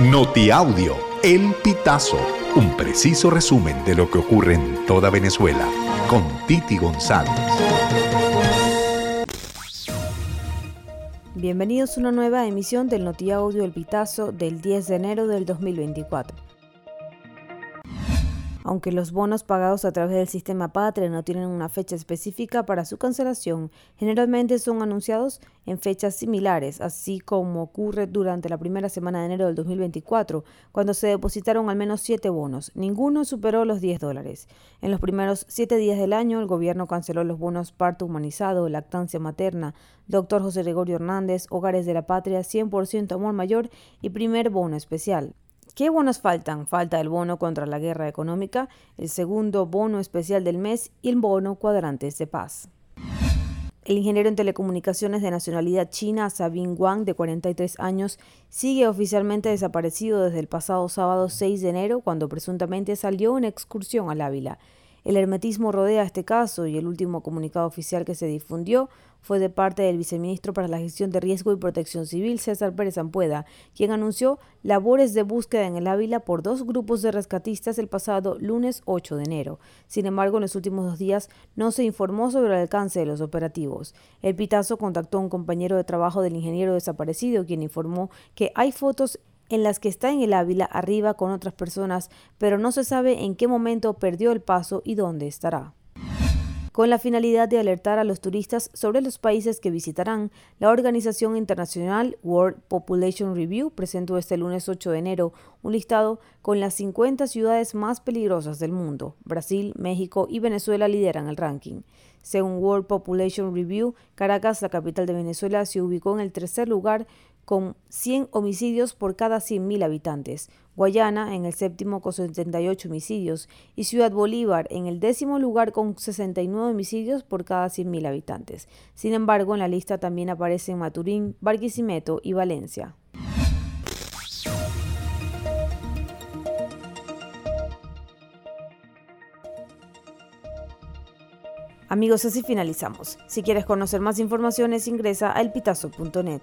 Notiaudio, El Pitazo, un preciso resumen de lo que ocurre en toda Venezuela, con Titi González. Bienvenidos a una nueva emisión del Notiaudio El Pitazo del 10 de enero del 2024. Aunque los bonos pagados a través del sistema Patria no tienen una fecha específica para su cancelación, generalmente son anunciados en fechas similares, así como ocurre durante la primera semana de enero del 2024, cuando se depositaron al menos siete bonos. Ninguno superó los 10 dólares. En los primeros siete días del año, el gobierno canceló los bonos parto humanizado, lactancia materna, doctor José Gregorio Hernández, hogares de la patria, 100% amor mayor y primer bono especial. ¿Qué bonos faltan? Falta el bono contra la guerra económica, el segundo bono especial del mes y el bono cuadrantes de paz. El ingeniero en telecomunicaciones de nacionalidad china, Sabin Wang, de 43 años, sigue oficialmente desaparecido desde el pasado sábado 6 de enero, cuando presuntamente salió en excursión al Ávila. El hermetismo rodea este caso y el último comunicado oficial que se difundió fue de parte del viceministro para la gestión de riesgo y protección civil, César Pérez Ampueda, quien anunció labores de búsqueda en el Ávila por dos grupos de rescatistas el pasado lunes 8 de enero. Sin embargo, en los últimos dos días no se informó sobre el alcance de los operativos. El Pitazo contactó a un compañero de trabajo del ingeniero desaparecido, quien informó que hay fotos en las que está en el Ávila arriba con otras personas, pero no se sabe en qué momento perdió el paso y dónde estará. Con la finalidad de alertar a los turistas sobre los países que visitarán, la organización internacional World Population Review presentó este lunes 8 de enero un listado con las 50 ciudades más peligrosas del mundo. Brasil, México y Venezuela lideran el ranking. Según World Population Review, Caracas, la capital de Venezuela, se ubicó en el tercer lugar con 100 homicidios por cada 100.000 habitantes, Guayana en el séptimo con 78 homicidios y Ciudad Bolívar en el décimo lugar con 69 homicidios por cada 100.000 habitantes. Sin embargo, en la lista también aparecen Maturín, Barquisimeto y Valencia. Amigos, así finalizamos. Si quieres conocer más informaciones, ingresa a elpitazo.net.